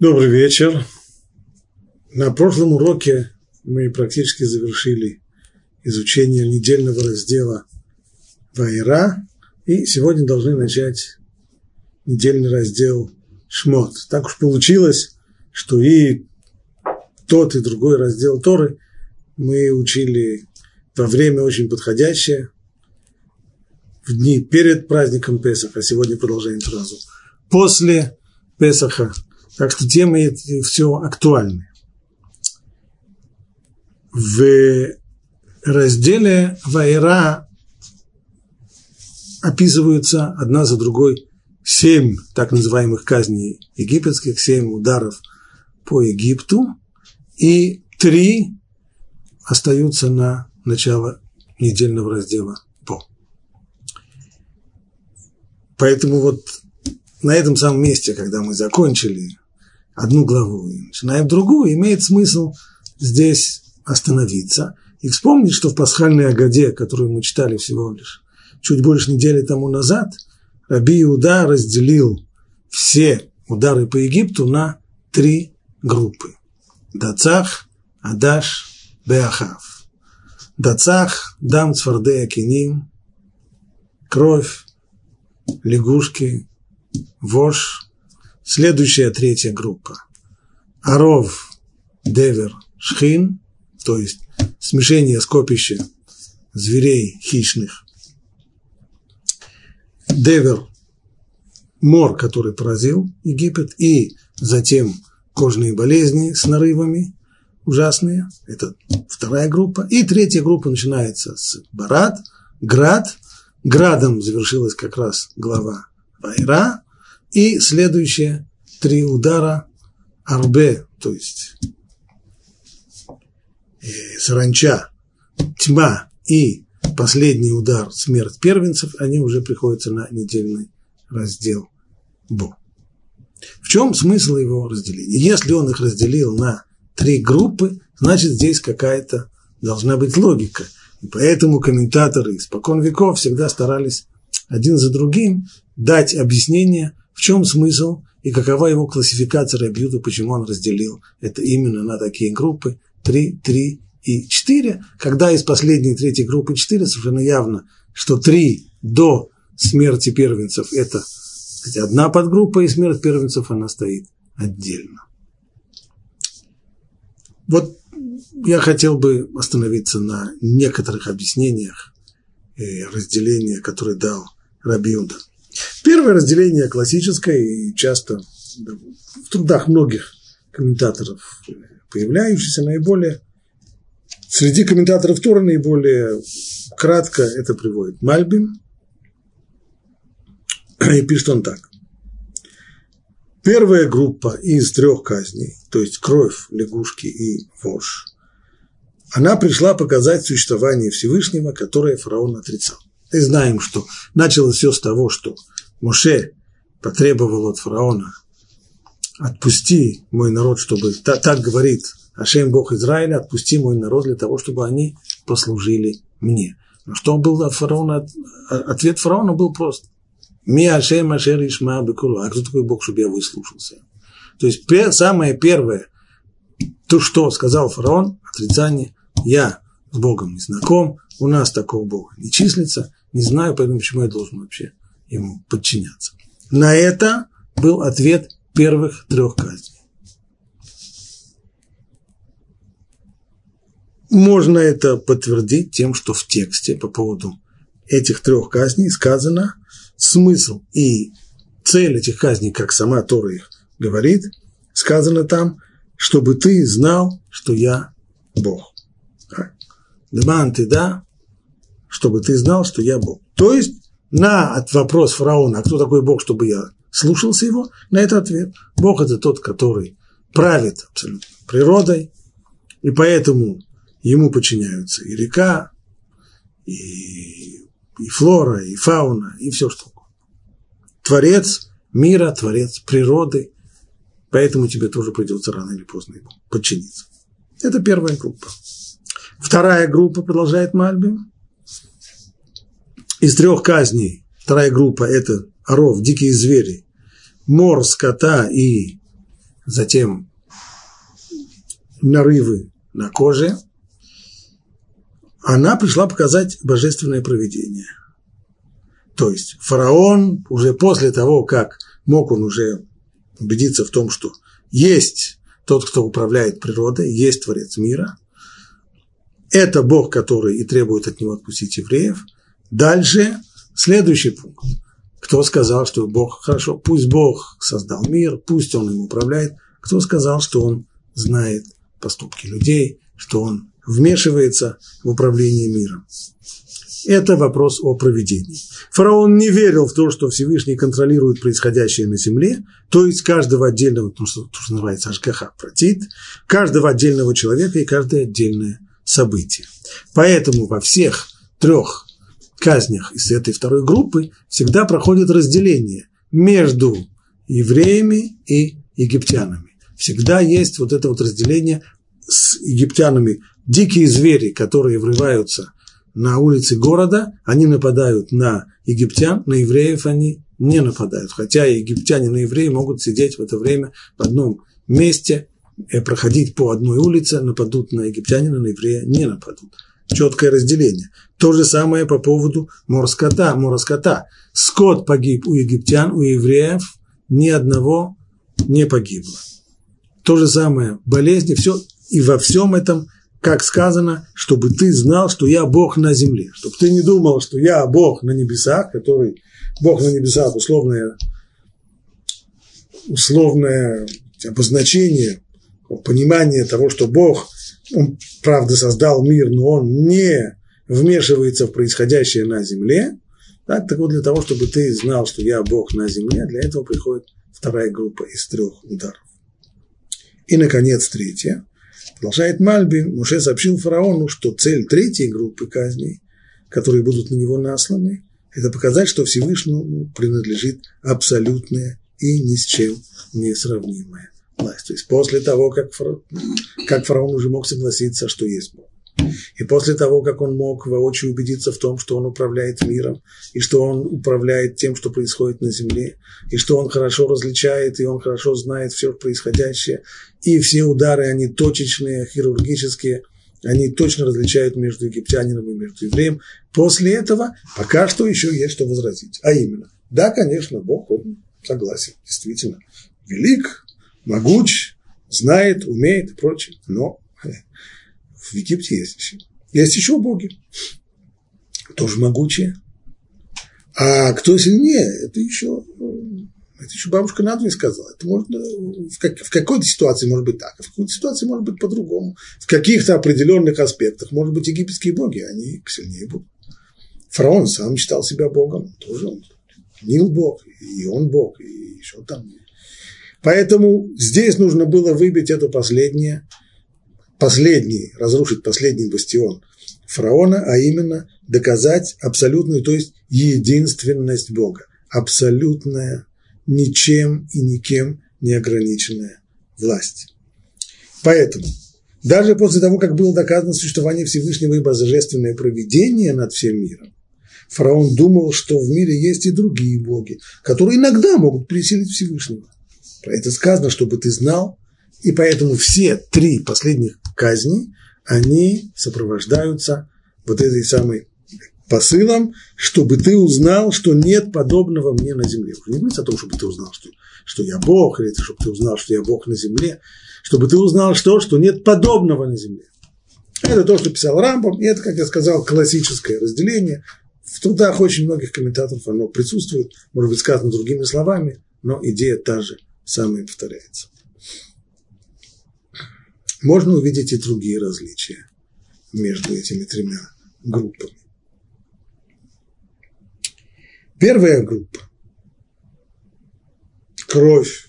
Добрый вечер. На прошлом уроке мы практически завершили изучение недельного раздела Вайра, и сегодня должны начать недельный раздел Шмот. Так уж получилось, что и тот, и другой раздел Торы мы учили во время очень подходящее, в дни перед праздником Песаха, сегодня продолжаем сразу, после Песаха – так что темы эти все актуальны. В разделе Вайра описываются одна за другой семь так называемых казней египетских, семь ударов по Египту, и три остаются на начало недельного раздела по. Поэтому вот на этом самом месте, когда мы закончили одну главу и начинаем другую, имеет смысл здесь остановиться и вспомнить, что в пасхальной Агаде, которую мы читали всего лишь чуть больше недели тому назад, Раби Иуда разделил все удары по Египту на три группы. Дацах, Адаш, Беахав. Дацах, Дам, Цвардея, Киним, кровь, лягушки, вож, Следующая третья группа. Аров, Девер, Шхин, то есть смешение скопища зверей хищных. Девер, мор, который поразил Египет, и затем кожные болезни с нарывами ужасные. Это вторая группа. И третья группа начинается с Барат, Град. Градом завершилась как раз глава Байра, и следующие три удара арбе, то есть э, саранча, тьма и последний удар смерть первенцев, они уже приходятся на недельный раздел Бо. В чем смысл его разделения? Если он их разделил на три группы, значит здесь какая-то должна быть логика. И поэтому комментаторы испокон веков всегда старались один за другим дать объяснение в чем смысл и какова его классификация Рабьюда, почему он разделил это именно на такие группы 3, 3 и 4, когда из последней третьей группы 4 совершенно явно, что 3 до смерти первенцев – это одна подгруппа, и смерть первенцев она стоит отдельно. Вот я хотел бы остановиться на некоторых объяснениях э, разделения, которые дал Рабиуда. Первое разделение классическое и часто в трудах многих комментаторов появляющееся наиболее среди комментаторов Тора наиболее кратко это приводит Мальбин и пишет он так. Первая группа из трех казней, то есть кровь, лягушки и вож, она пришла показать существование Всевышнего, которое фараон отрицал. И знаем, что началось все с того, что Моше потребовал от фараона, отпусти мой народ, чтобы, так, говорит Ашем Бог Израиля, отпусти мой народ для того, чтобы они послужили мне. Но что был от фараона? Ответ фараона был прост. Ми Ашем Ашер Ишма Бекулу. А кто такой Бог, чтобы я выслушался? То есть самое первое, то, что сказал фараон, отрицание, я с Богом не знаком, у нас такого Бога не числится, не знаю, поэтому почему я должен вообще ему подчиняться. На это был ответ первых трех казней. Можно это подтвердить тем, что в тексте по поводу этих трех казней сказано смысл и цель этих казней, как сама Тора их говорит, сказано там, чтобы ты знал, что я Бог. Деман ты да, чтобы ты знал, что я Бог. То есть на вопрос фараона, а кто такой Бог, чтобы я слушался его, на это ответ. Бог – это тот, который правит абсолютно природой, и поэтому ему подчиняются и река, и, и флора, и фауна, и все что угодно. Творец мира, творец природы, поэтому тебе тоже придется рано или поздно ему подчиниться. Это первая группа. Вторая группа, продолжает Мальбим, из трех казней, вторая группа – это оров, дикие звери, мор, скота и затем нарывы на коже, она пришла показать божественное проведение. То есть фараон уже после того, как мог он уже убедиться в том, что есть тот, кто управляет природой, есть Творец мира, это Бог, который и требует от него отпустить евреев. Дальше следующий пункт. Кто сказал, что Бог хорошо? Пусть Бог создал мир, пусть Он им управляет. Кто сказал, что Он знает поступки людей, что Он вмешивается в управление миром? Это вопрос о проведении. Фараон не верил в то, что Всевышний контролирует происходящее на земле, то есть каждого отдельного, то, что, то, что называется ашгаха протит, каждого отдельного человека и каждое отдельное событие. Поэтому во всех трех казнях из этой второй группы всегда проходит разделение между евреями и египтянами. Всегда есть вот это вот разделение с египтянами. Дикие звери, которые врываются на улицы города, они нападают на египтян, на евреев они не нападают. Хотя египтяне на евреи могут сидеть в это время в одном месте, э, проходить по одной улице, нападут на египтянина, на еврея не нападут четкое разделение. То же самое по поводу морскота. морскота. Скот погиб у египтян, у евреев ни одного не погибло. То же самое болезни, все, и во всем этом, как сказано, чтобы ты знал, что я Бог на земле. Чтобы ты не думал, что я Бог на небесах, который Бог на небесах, условное, условное обозначение, понимание того, что Бог он, правда, создал мир, но он не вмешивается в происходящее на земле. Так, так вот, для того, чтобы ты знал, что я Бог на земле, для этого приходит вторая группа из трех ударов. И, наконец, третья. Продолжает Мальби, Муше сообщил фараону, что цель третьей группы казней, которые будут на него насланы, это показать, что Всевышнему принадлежит абсолютное и ни с чем не сравнимое власть. То есть после того, как, фараон, как фараон уже мог согласиться, что есть Бог. И после того, как он мог воочию убедиться в том, что он управляет миром, и что он управляет тем, что происходит на земле, и что он хорошо различает, и он хорошо знает все происходящее, и все удары, они точечные, хирургические, они точно различают между египтянином и между евреем. После этого пока что еще есть что возразить. А именно, да, конечно, Бог, он согласен, действительно, велик, могуч, знает, умеет и прочее. Но в Египте есть. Есть еще боги, тоже могучие. А кто сильнее, это еще, э, это еще бабушка надвое сказала. Это можно в, как, в какой-то ситуации может быть так, а в какой-то ситуации может быть по-другому. В каких-то определенных аспектах, может быть, египетские боги, они сильнее будут. Фараон сам считал себя богом, тоже он. Нил бог, и он бог, и еще там Поэтому здесь нужно было выбить это последнее, последний, разрушить последний бастион фараона, а именно доказать абсолютную, то есть единственность Бога, абсолютная, ничем и никем не ограниченная власть. Поэтому даже после того, как было доказано существование Всевышнего и божественное проведение над всем миром, фараон думал, что в мире есть и другие боги, которые иногда могут пересилить Всевышнего. Про это сказано, чтобы ты знал, и поэтому все три последних казни, они сопровождаются вот этой самой посылом, чтобы ты узнал, что нет подобного мне на земле. Уже не говорится о том, чтобы ты узнал, что, что я Бог, или чтобы ты узнал, что я Бог на земле, чтобы ты узнал что, что нет подобного на земле. Это то, что писал Рамбом, и это, как я сказал, классическое разделение. В трудах очень многих комментаторов оно присутствует, может быть, сказано другими словами, но идея та же самое повторяется. Можно увидеть и другие различия между этими тремя группами. Первая группа – кровь,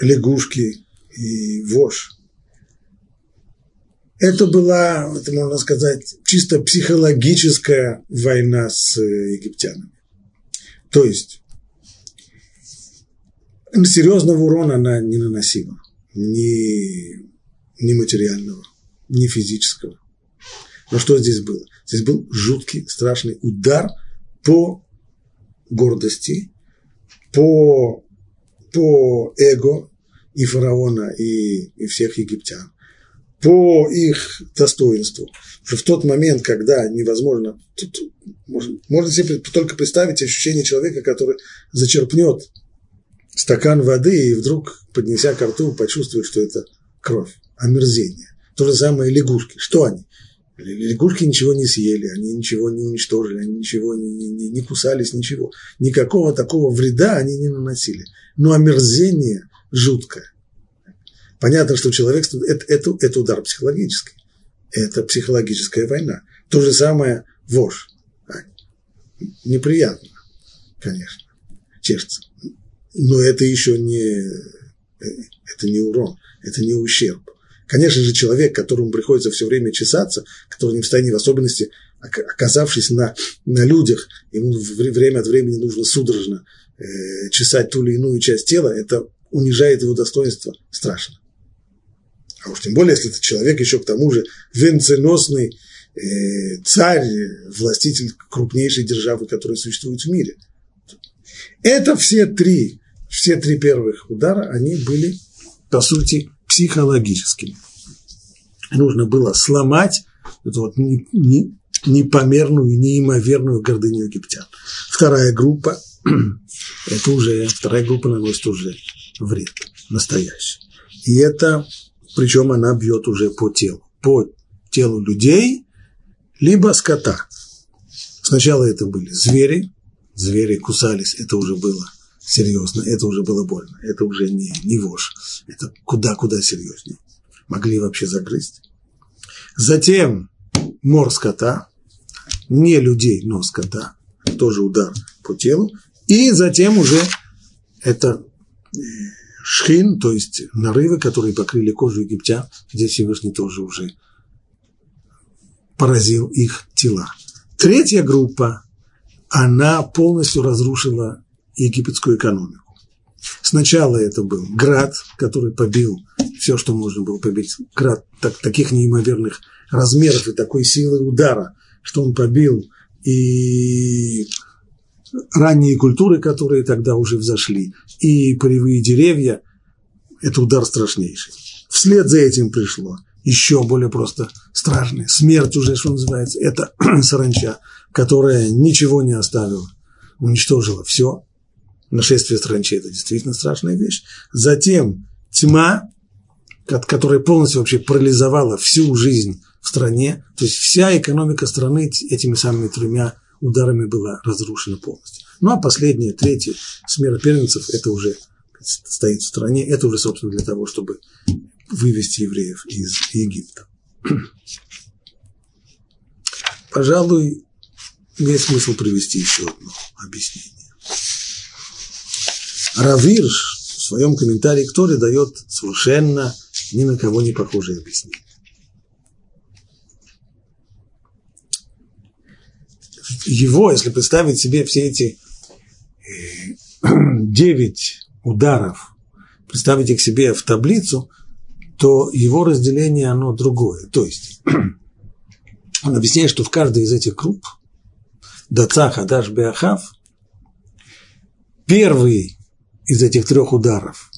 лягушки и вошь. Это была, это можно сказать, чисто психологическая война с египтянами. То есть серьезного урона она не наносила, ни, ни материального, ни физического. Но что здесь было? Здесь был жуткий, страшный удар по гордости, по по эго и фараона, и, и всех египтян, по их достоинству. Что в тот момент, когда невозможно, тут можно, можно себе только представить ощущение человека, который зачерпнет стакан воды и вдруг, поднеся ко рту, почувствует, что это кровь, омерзение. То же самое лягушки. Что они? Лягушки ничего не съели, они ничего не уничтожили, они ничего не, не, не кусались, ничего. Никакого такого вреда они не наносили. Но омерзение жуткое. Понятно, что человек, это, это, это удар психологический. Это психологическая война. То же самое вож. Неприятно, конечно, чешется. Но это еще не, это не урон, это не ущерб. Конечно же, человек, которому приходится все время чесаться, который не в состоянии, в особенности оказавшись на, на людях, ему время от времени нужно судорожно э, чесать ту или иную часть тела, это унижает его достоинство страшно. А уж тем более, если это человек еще к тому же венценосный э, царь, властитель крупнейшей державы, которая существует в мире. Это все три, все три первых удара, они были, по сути, психологическими. Нужно было сломать эту вот непомерную, неимоверную гордыню египтян. Вторая группа, это уже, вторая группа наносит уже вред настоящий. И это, причем она бьет уже по телу, по телу людей, либо скота. Сначала это были звери, звери кусались, это уже было серьезно, это уже было больно, это уже не, не вож, это куда-куда серьезнее. Могли вообще загрызть. Затем мор скота, не людей, но скота, тоже удар по телу. И затем уже это э, шхин, то есть нарывы, которые покрыли кожу египтян, здесь Всевышний тоже уже поразил их тела. Третья группа, она полностью разрушила египетскую экономику. Сначала это был град, который побил все, что можно было побить. Град так, таких неимоверных размеров и такой силы удара, что он побил и ранние культуры, которые тогда уже взошли, и полевые деревья, это удар страшнейший. Вслед за этим пришло еще более просто страшное. Смерть уже, что называется, это саранча, которая ничего не оставила, уничтожила все, нашествие саранчи – это действительно страшная вещь. Затем тьма, которая полностью вообще парализовала всю жизнь в стране, то есть вся экономика страны этими самыми тремя ударами была разрушена полностью. Ну а последнее, третье, смерть первенцев – это уже стоит в стране, это уже, собственно, для того, чтобы вывести евреев из Египта. Пожалуй, имеет смысл привести еще одно объяснение. Равирш в своем комментарии к Торе дает совершенно ни на кого не похожее объяснение. Его, если представить себе все эти э, девять ударов, представить их себе в таблицу, то его разделение, оно другое. То есть, он объясняет, что в каждой из этих групп, Даца, Хадаш, Беахав, первый из этих трех ударов,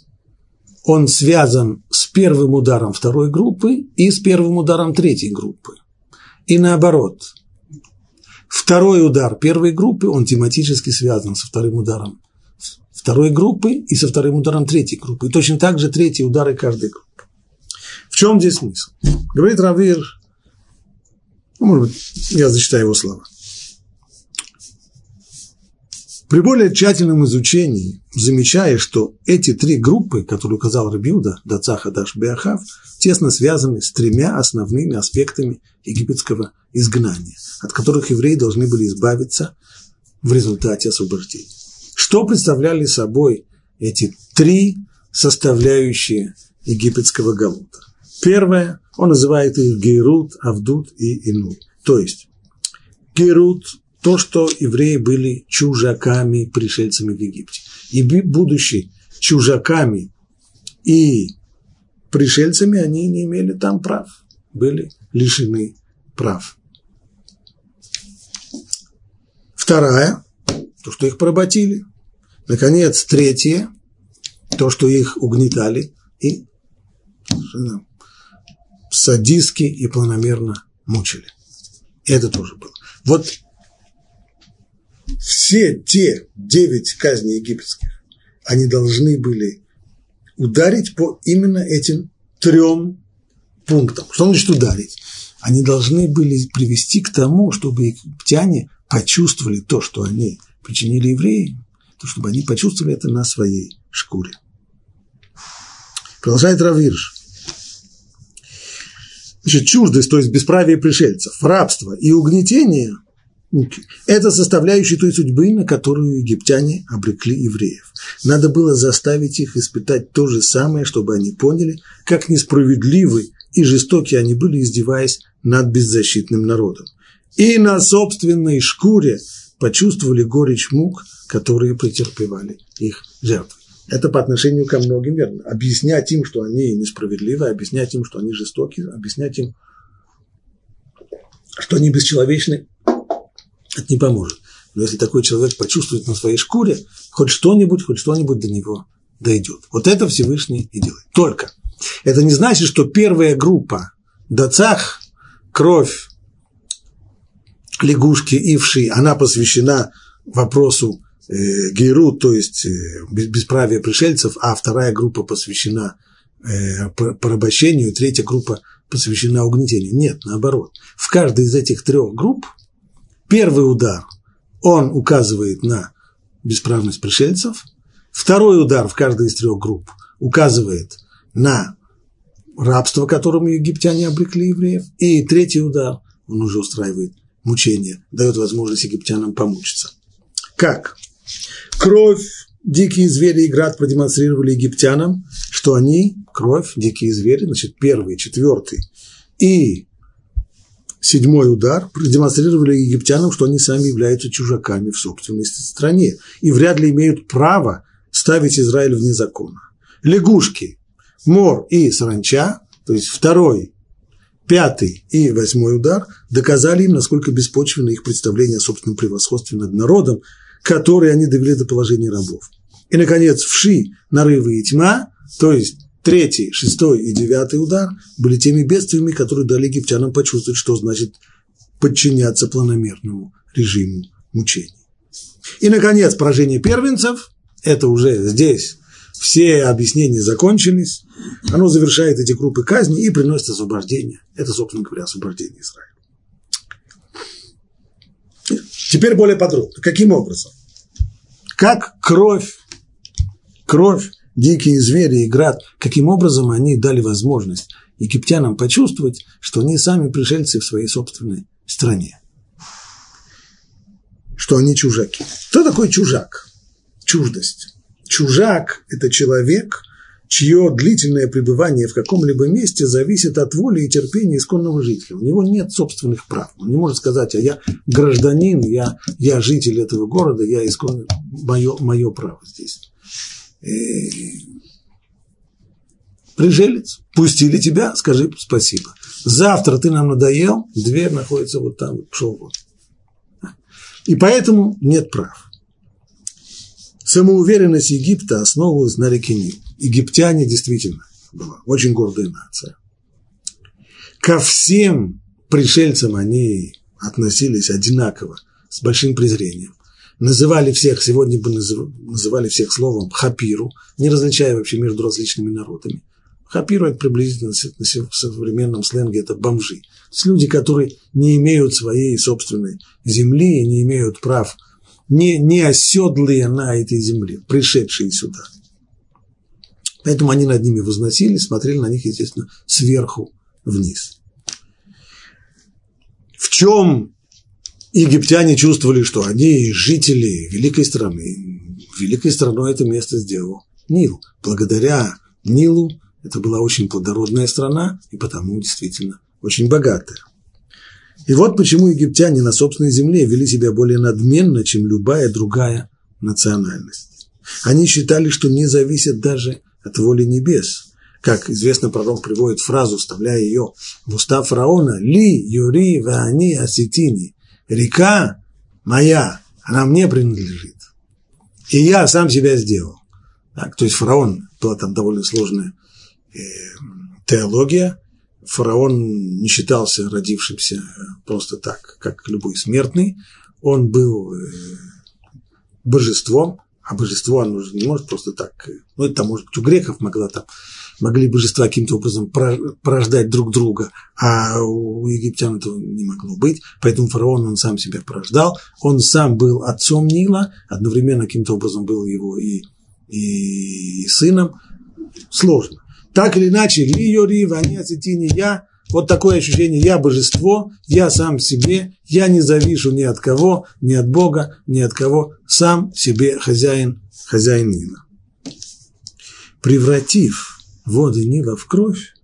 он связан с первым ударом второй группы и с первым ударом третьей группы. И наоборот, второй удар первой группы, он тематически связан со вторым ударом второй группы и со вторым ударом третьей группы. И точно так же третий удары каждой группы. В чем здесь смысл? Говорит Равир, ну, может быть, я зачитаю его слова. При более тщательном изучении замечаешь, что эти три группы, которые указал Рабиуда, Дацаха, Даш, Беахав, тесно связаны с тремя основными аспектами египетского изгнания, от которых евреи должны были избавиться в результате освобождения. Что представляли собой эти три составляющие египетского галута? Первое, он называет их Гейрут, Авдут и Инут. То есть, Гейрут то, что евреи были чужаками, пришельцами в Египте. И будучи чужаками и пришельцами, они не имели там прав, были лишены прав. Вторая, то, что их поработили. Наконец, третье, то, что их угнетали и садистски и планомерно мучили. Это тоже было. Вот все те девять казней египетских, они должны были ударить по именно этим трем пунктам. Что значит ударить? Они должны были привести к тому, чтобы египтяне почувствовали то, что они причинили евреям, то, чтобы они почувствовали это на своей шкуре. Продолжает Равирш. Значит, чуждость, то есть бесправие пришельцев, рабство и угнетение – это составляющие той судьбы, на которую египтяне обрекли евреев. Надо было заставить их испытать то же самое, чтобы они поняли, как несправедливы и жестоки они были, издеваясь над беззащитным народом. И на собственной шкуре почувствовали горечь мук, которые претерпевали их жертвы. Это по отношению ко многим верно. Объяснять им, что они несправедливы, объяснять им, что они жестоки, объяснять им, что они бесчеловечны, это не поможет. Но если такой человек почувствует на своей шкуре, хоть что-нибудь, хоть что-нибудь до него дойдет. Вот это Всевышний и делает. Только это не значит, что первая группа дацах, кровь лягушки ивши, она посвящена вопросу э, Гейру, то есть э, бесправия пришельцев, а вторая группа посвящена э, порабощению, третья группа посвящена угнетению. Нет, наоборот. В каждой из этих трех групп первый удар, он указывает на бесправность пришельцев, второй удар в каждой из трех групп указывает на рабство, которому египтяне обрекли евреев, и третий удар, он уже устраивает мучение, дает возможность египтянам помучиться. Как? Кровь, дикие звери и град продемонстрировали египтянам, что они, кровь, дикие звери, значит, первый, четвертый и седьмой удар продемонстрировали египтянам, что они сами являются чужаками в собственной стране и вряд ли имеют право ставить Израиль вне закона. Лягушки, мор и саранча, то есть второй, пятый и восьмой удар, доказали им, насколько беспочвенно их представление о собственном превосходстве над народом, который они довели до положения рабов. И, наконец, вши, нарывы и тьма, то есть третий, шестой и девятый удар были теми бедствиями, которые дали египтянам почувствовать, что значит подчиняться планомерному режиму мучений. И, наконец, поражение первенцев – это уже здесь все объяснения закончились, оно завершает эти группы казни и приносит освобождение. Это, собственно говоря, освобождение Израиля. Теперь более подробно. Каким образом? Как кровь, кровь, дикие звери и град, каким образом они дали возможность египтянам почувствовать, что они сами пришельцы в своей собственной стране. Что они чужаки. Кто такой чужак? Чуждость. Чужак – это человек, чье длительное пребывание в каком-либо месте зависит от воли и терпения исконного жителя. У него нет собственных прав. Он не может сказать, а я гражданин, я, я житель этого города, я искон... мое, мое право здесь. Прижелец, пустили тебя, скажи спасибо. Завтра ты нам надоел, дверь находится вот там, пошел вот. И поэтому нет прав. Самоуверенность Египта основывалась на реке Нил. Египтяне действительно была очень гордая нация. Ко всем пришельцам они относились одинаково, с большим презрением. Называли всех, сегодня бы называли всех словом хапиру, не различая вообще между различными народами. Хапиру это приблизительно в современном сленге это бомжи. То есть люди, которые не имеют своей собственной земли, не имеют прав – не, не оседлые на этой земле, пришедшие сюда. Поэтому они над ними возносились, смотрели на них, естественно, сверху вниз. В чем египтяне чувствовали, что они жители великой страны. Великой страной это место сделал Нил. Благодаря Нилу это была очень плодородная страна и потому действительно очень богатая. И вот почему египтяне на собственной земле вели себя более надменно, чем любая другая национальность. Они считали, что не зависят даже от воли небес. Как известно, пророк приводит фразу, вставляя ее в уста фараона «Ли, юри, ваани, аситини» «Река моя, она мне принадлежит, и я сам себя сделал». Так, то есть фараон, была там довольно сложная э, теология, фараон не считался родившимся просто так, как любой смертный, он был э, божеством, а божество оно же не может просто так, ну это может быть у греков могла там, могли божества каким-то образом порождать друг друга, а у египтян этого не могло быть, поэтому фараон он сам себя порождал, он сам был отцом Нила, одновременно каким-то образом был его и, и, сыном, сложно. Так или иначе, ли йори, вани ацетини я, вот такое ощущение, я божество, я сам себе, я не завишу ни от кого, ни от Бога, ни от кого, сам себе хозяин, хозяин Нила. Превратив воды Нила в кровь,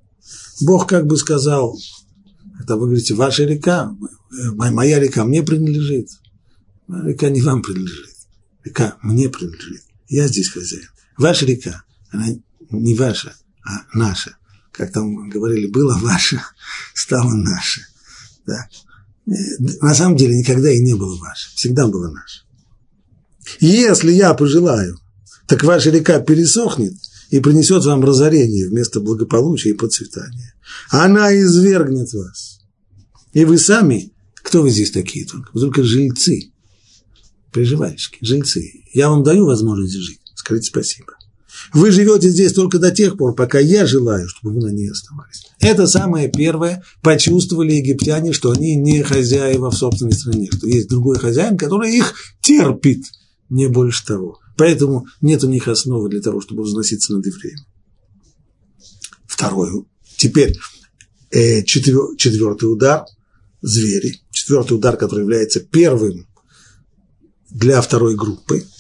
Бог как бы сказал, это вы говорите, ваша река, моя река мне принадлежит, река не вам принадлежит, река мне принадлежит, я здесь хозяин. Ваша река, она не ваша, а наша как там говорили, было ваше, стало наше. Да. На самом деле никогда и не было ваше, всегда было наше. Если я пожелаю, так ваша река пересохнет и принесет вам разорение вместо благополучия и процветания. Она извергнет вас. И вы сами, кто вы здесь такие только? Вы только жильцы, приживальщики, жильцы. Я вам даю возможность жить. Скажите спасибо. Вы живете здесь только до тех пор, пока я желаю, чтобы вы на ней оставались. Это самое первое. Почувствовали египтяне, что они не хозяева в собственной стране, что есть другой хозяин, который их терпит, не больше того. Поэтому нет у них основы для того, чтобы возноситься над евреями. Второй. Теперь э, четвер, четвертый удар – звери. Четвертый удар, который является первым для второй группы –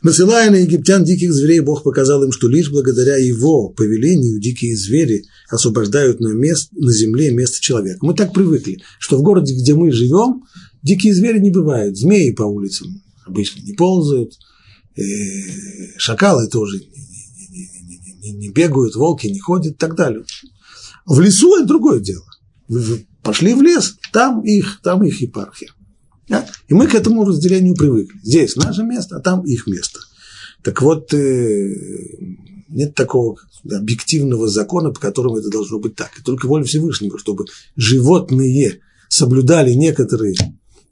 Насылая на египтян диких зверей, Бог показал им, что лишь благодаря его повелению дикие звери освобождают на, мест, на земле место человека. Мы так привыкли, что в городе, где мы живем, дикие звери не бывают. Змеи по улицам обычно не ползают, э, шакалы тоже не, не, бегают, волки не ходят и так далее. В лесу это другое дело. Вы пошли в лес, там их, там их епархия. Да? И мы к этому разделению привыкли. Здесь наше место, а там их место. Так вот, э, нет такого объективного закона, по которому это должно быть так. И только воля Всевышнего, чтобы животные соблюдали некоторые,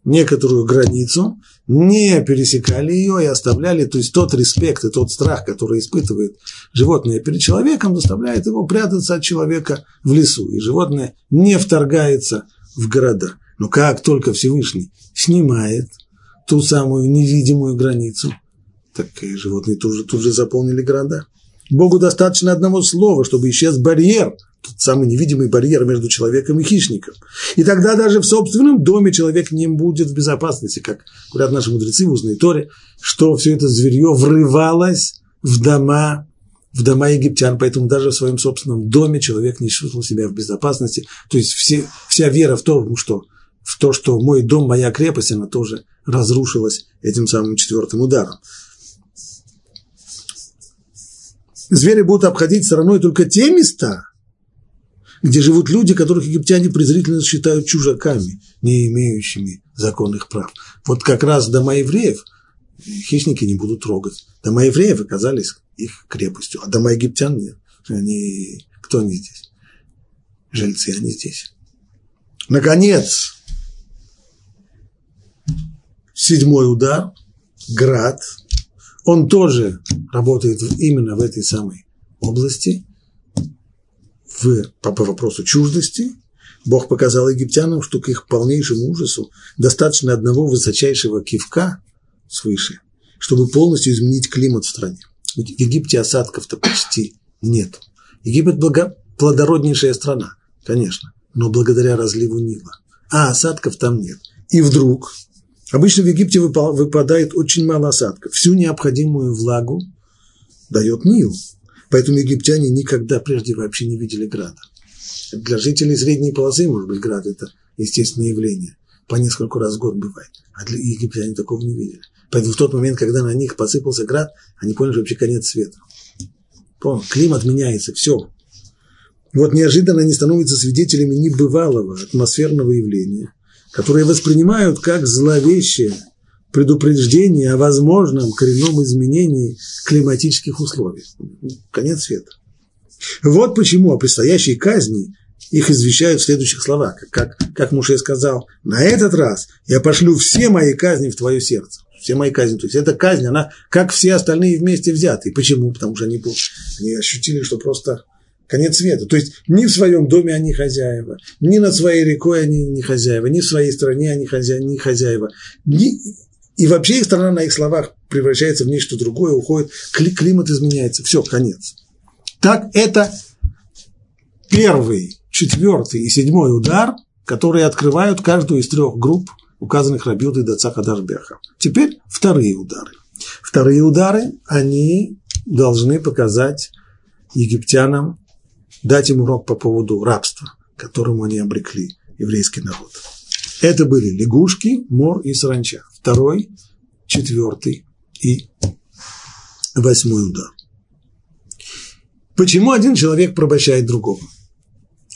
некоторую границу, не пересекали ее и оставляли, то есть тот респект и тот страх, который испытывает животное перед человеком, заставляет его прятаться от человека в лесу. И животное не вторгается в города. Но как только Всевышний снимает ту самую невидимую границу, так и животные тут же, тут же заполнили города. Богу достаточно одного слова, чтобы исчез барьер, тот самый невидимый барьер между человеком и хищником. И тогда даже в собственном доме человек не будет в безопасности, как говорят наши мудрецы в узной Торе, что все это зверье врывалось в дома в дома египтян, поэтому даже в своем собственном доме человек не чувствовал себя в безопасности. То есть все, вся вера в том, что в то, что мой дом, моя крепость, она тоже разрушилась этим самым четвертым ударом. Звери будут обходить стороной только те места, где живут люди, которых египтяне презрительно считают чужаками, не имеющими законных прав. Вот как раз дома евреев хищники не будут трогать. Дома евреев оказались их крепостью, а дома египтян нет. Они, кто они здесь? Жильцы, они здесь. Наконец, седьмой удар, град, он тоже работает именно в этой самой области, в, по, по вопросу чуждости. Бог показал египтянам, что к их полнейшему ужасу достаточно одного высочайшего кивка свыше, чтобы полностью изменить климат в стране. Ведь в Египте осадков-то почти нет. Египет благо, плодороднейшая страна, конечно, но благодаря разливу Нила. А осадков там нет. И вдруг Обычно в Египте выпадает очень мало осадков. Всю необходимую влагу дает Нил. Поэтому египтяне никогда прежде вообще не видели града. Для жителей средней полосы, может быть, град – это естественное явление. По несколько раз в год бывает. А для египтяне такого не видели. Поэтому в тот момент, когда на них посыпался град, они поняли, что вообще конец света. Понял? Климат меняется, все. Вот неожиданно они становятся свидетелями небывалого атмосферного явления, которые воспринимают как зловещее предупреждение о возможном коренном изменении климатических условий. Конец света. Вот почему о предстоящей казни их извещают в следующих словах, как, как Муше сказал, на этот раз я пошлю все мои казни в твое сердце. Все мои казни. То есть эта казнь, она как все остальные вместе взяты. Почему? Потому что они, они ощутили, что просто конец света. То есть ни в своем доме они хозяева, ни над своей рекой они не хозяева, ни в своей стране они хозяева, не хозяева. Ни... И вообще их страна на их словах превращается в нечто другое, уходит, климат изменяется. Все, конец. Так это первый, четвертый и седьмой удар, которые открывают каждую из трех групп, указанных Рабиуды и Дацаха Дашбеха. Теперь вторые удары. Вторые удары, они должны показать египтянам, дать им урок по поводу рабства, которому они обрекли еврейский народ. Это были лягушки, мор и саранча. Второй, четвертый и восьмой удар. Почему один человек порабощает другого?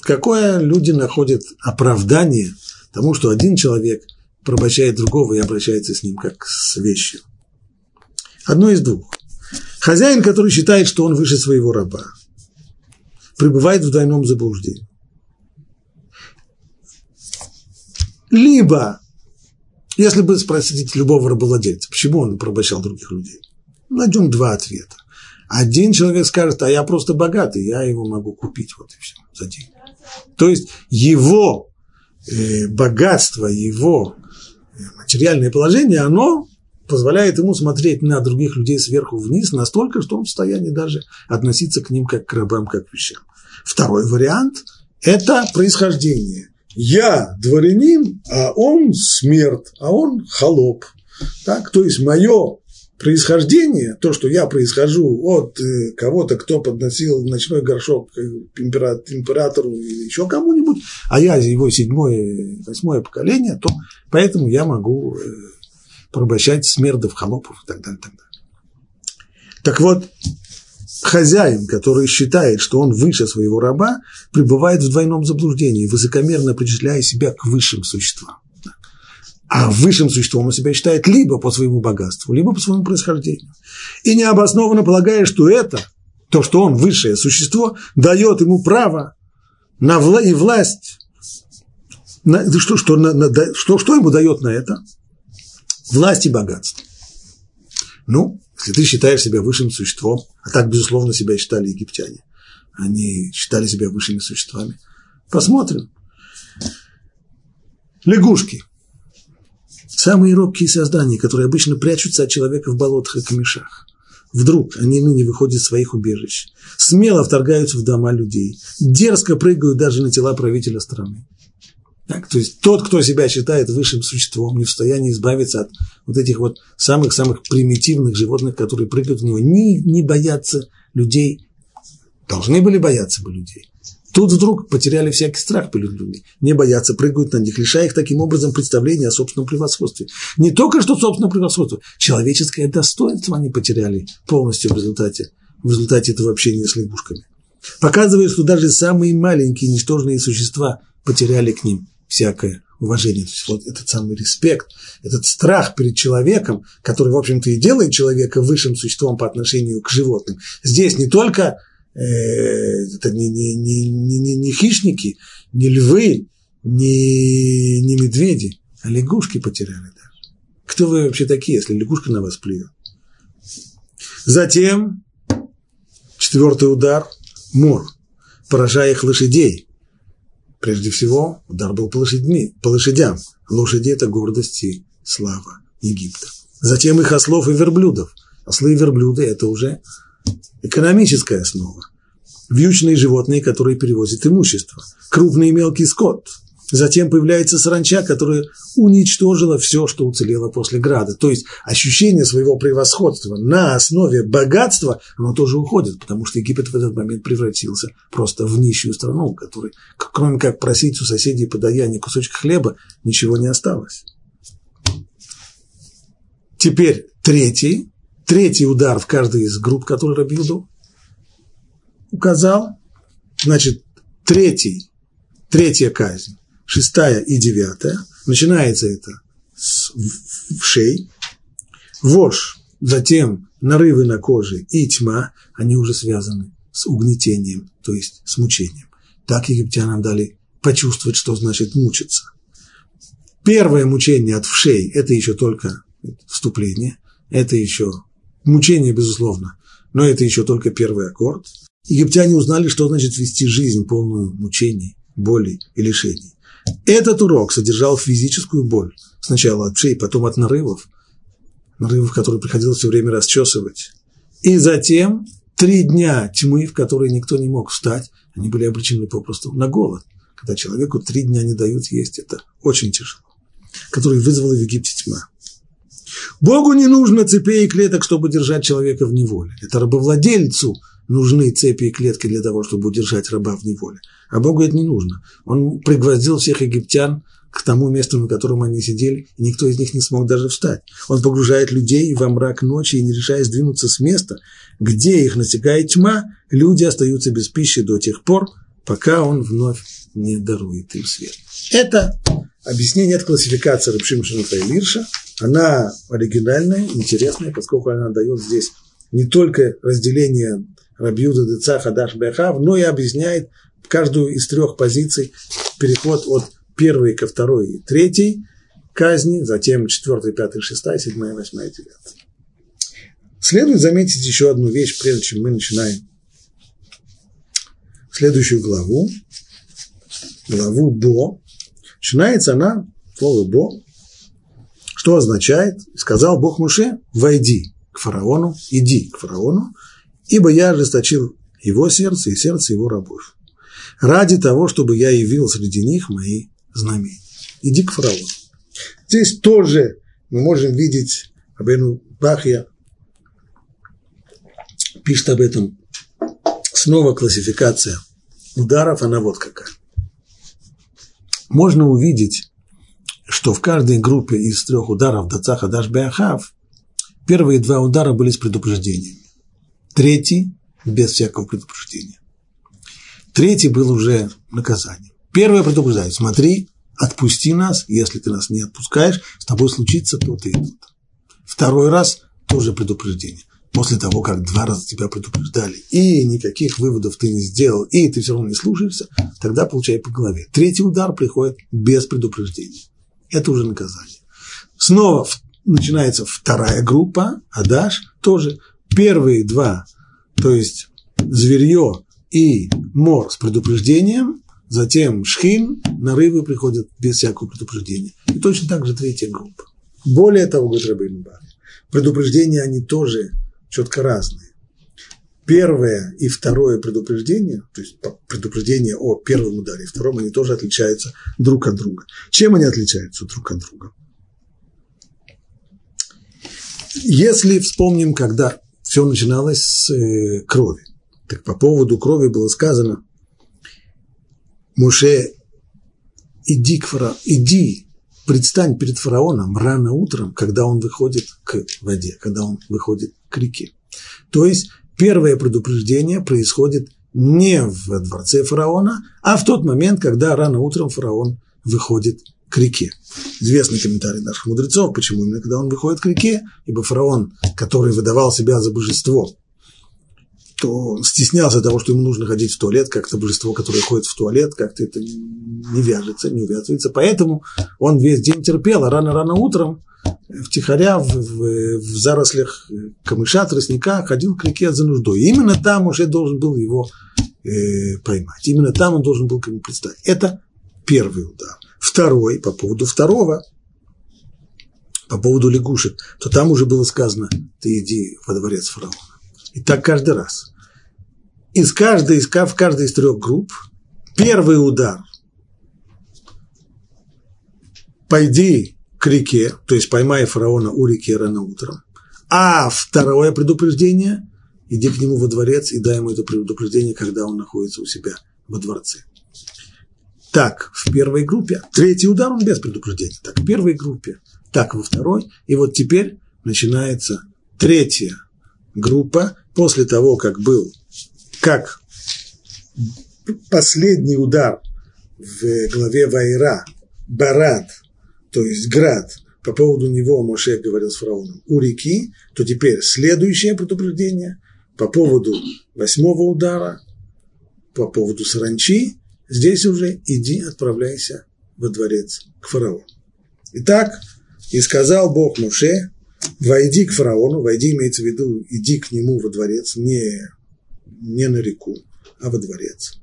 Какое люди находят оправдание тому, что один человек порабощает другого и обращается с ним как с вещью? Одно из двух. Хозяин, который считает, что он выше своего раба, пребывает в двойном заблуждении. Либо, если бы спросить любого рабовладельца, почему он порабощал других людей, найдем два ответа. Один человек скажет, а я просто богатый, я его могу купить, вот и все, за деньги. То есть его э, богатство, его э, материальное положение, оно позволяет ему смотреть на других людей сверху вниз настолько, что он в состоянии даже относиться к ним как к рабам, как к вещам. Второй вариант – это происхождение. Я дворянин, а он смерть, а он холоп. Так? То есть мое происхождение, то, что я происхожу от э, кого-то, кто подносил ночной горшок императору или еще кому-нибудь, а я его седьмое, восьмое поколение, то поэтому я могу э, порабощать смердов, холопов и так далее, так далее. Так вот, хозяин, который считает, что он выше своего раба, пребывает в двойном заблуждении, высокомерно причисляя себя к высшим существам. А высшим существом он себя считает либо по своему богатству, либо по своему происхождению. И необоснованно полагая, что это, то, что он высшее существо, дает ему право на вла- и власть. На, что, что, на, на, что, что ему дает на это? Власть и богатство. Ну, если ты считаешь себя высшим существом, а так, безусловно, себя считали египтяне, они считали себя высшими существами, посмотрим. Лягушки – Самые робкие создания, которые обычно прячутся от человека в болотах и камешах. Вдруг они ныне выходят из своих убежищ, смело вторгаются в дома людей, дерзко прыгают даже на тела правителя страны. Так, то есть тот, кто себя считает высшим существом, не в состоянии избавиться от вот этих вот самых-самых примитивных животных, которые прыгают в него, не, не боятся людей, должны были бояться бы людей. Тут вдруг потеряли всякий страх перед людьми, не боятся, прыгают на них, лишая их таким образом представления о собственном превосходстве. Не только что собственное превосходство, человеческое достоинство они потеряли полностью в результате, в результате этого общения с лягушками. Показывает, что даже самые маленькие ничтожные существа потеряли к ним всякое уважение. То есть вот этот самый респект, этот страх перед человеком, который, в общем-то, и делает человека высшим существом по отношению к животным. Здесь не только Э, это не, не, не, не, не хищники, не львы, не, не медведи, а лягушки потеряли даже. Кто вы вообще такие, если лягушка на вас плюет? Затем четвертый удар – мор, поражая их лошадей. Прежде всего, удар был по, лошадьми, по лошадям. Лошади – это гордость и слава Египта. Затем их ослов и верблюдов. Ослы и верблюды – это уже экономическая основа. Вьючные животные, которые перевозят имущество. Крупный и мелкий скот. Затем появляется саранча, которая уничтожила все, что уцелело после града. То есть ощущение своего превосходства на основе богатства, оно тоже уходит, потому что Египет в этот момент превратился просто в нищую страну, которой, кроме как просить у соседей подаяние кусочек хлеба, ничего не осталось. Теперь третий, третий удар в каждой из групп, которые Рабиуду указал. Значит, третий, третья казнь, шестая и девятая. Начинается это с вшей, вож, затем нарывы на коже и тьма, они уже связаны с угнетением, то есть с мучением. Так египтянам дали почувствовать, что значит мучиться. Первое мучение от вшей – это еще только вступление, это еще мучение, безусловно, но это еще только первый аккорд. Египтяне узнали, что значит вести жизнь, полную мучений, боли и лишений. Этот урок содержал физическую боль. Сначала от шеи, потом от нарывов. Нарывов, которые приходилось все время расчесывать. И затем три дня тьмы, в которые никто не мог встать. Они были обречены попросту на голод. Когда человеку три дня не дают есть, это очень тяжело. Который вызвала в Египте тьма. Богу не нужно цепей и клеток, чтобы держать человека в неволе. Это рабовладельцу нужны цепи и клетки для того, чтобы удержать раба в неволе. А Богу это не нужно. Он пригвоздил всех египтян к тому месту, на котором они сидели, и никто из них не смог даже встать. Он погружает людей во мрак ночи, и не решаясь двинуться с места, где их настигает тьма, люди остаются без пищи до тех пор, пока он вновь не дарует им свет. Это объяснение, это классификация Рабшим Шинута и Лирша. Она оригинальная, интересная, поскольку она дает здесь не только разделение Рабиуда Деца Хадаш Бехав, но и объясняет каждую из трех позиций переход от первой ко второй и третьей казни, затем четвертая, пятая, шестая, седьмая, восьмая, девятая. Следует заметить еще одну вещь, прежде чем мы начинаем следующую главу, главу Бо. Начинается она, слово Бо, что означает, сказал Бог Муше, войди к фараону, иди к фараону, ибо я ожесточил его сердце и сердце его рабов, ради того, чтобы я явил среди них мои знамения. Иди к фараону. Здесь тоже мы можем видеть Абену Бахья пишет об этом. Снова классификация ударов, она вот какая. Можно увидеть, что в каждой группе из трех ударов Дацаха Даш первые два удара были с предупреждением. Третий – без всякого предупреждения. Третий был уже наказанием. Первое предупреждает, смотри, отпусти нас, если ты нас не отпускаешь, с тобой случится то-то и то-то. Второй раз тоже предупреждение. После того, как два раза тебя предупреждали, и никаких выводов ты не сделал, и ты все равно не слушаешься, тогда получай по голове. Третий удар приходит без предупреждения. Это уже наказание. Снова начинается вторая группа, Адаш, тоже первые два, то есть зверье и мор с предупреждением, затем шхин, нарывы приходят без всякого предупреждения. И точно так же третья группа. Более того, говорит Рабин Бар, предупреждения они тоже четко разные. Первое и второе предупреждение, то есть предупреждение о первом ударе и втором, они тоже отличаются друг от друга. Чем они отличаются друг от друга? Если вспомним, когда все начиналось с э, крови, так по поводу крови было сказано, Муше, иди, к фара... иди, предстань перед фараоном рано утром, когда он выходит к воде, когда он выходит к реке. То есть первое предупреждение происходит не в дворце фараона, а в тот момент, когда рано утром фараон выходит к реке. Известный комментарий наших мудрецов, почему именно когда он выходит к реке, ибо фараон, который выдавал себя за божество, то стеснялся того, что ему нужно ходить в туалет, как-то божество, которое ходит в туалет, как-то это не вяжется, не увязывается. Поэтому он весь день терпел, а рано-рано утром втихаря в, в, в зарослях камыша, тростника ходил к реке за нуждой. Именно там уже должен был его э, поймать. Именно там он должен был к нему представить. Это первый удар. Второй, по поводу второго, по поводу лягушек, то там уже было сказано, ты иди во дворец фараона. И так каждый раз. Из каждой, из, в каждой из трех групп первый удар пойди к реке, то есть поймай фараона у реки рано утром. А второе предупреждение – иди к нему во дворец и дай ему это предупреждение, когда он находится у себя во дворце. Так, в первой группе. Третий удар он без предупреждения. Так, в первой группе. Так, во второй. И вот теперь начинается третья группа после того, как был, как последний удар в главе Вайра, Барат, то есть град, по поводу него Моше говорил с фараоном. У реки, то теперь следующее предупреждение по поводу восьмого удара, по поводу саранчи, здесь уже иди, отправляйся во дворец к фараону. Итак, и сказал Бог Моше, войди к фараону, войди имеется в виду, иди к нему во дворец, не, не на реку, а во дворец.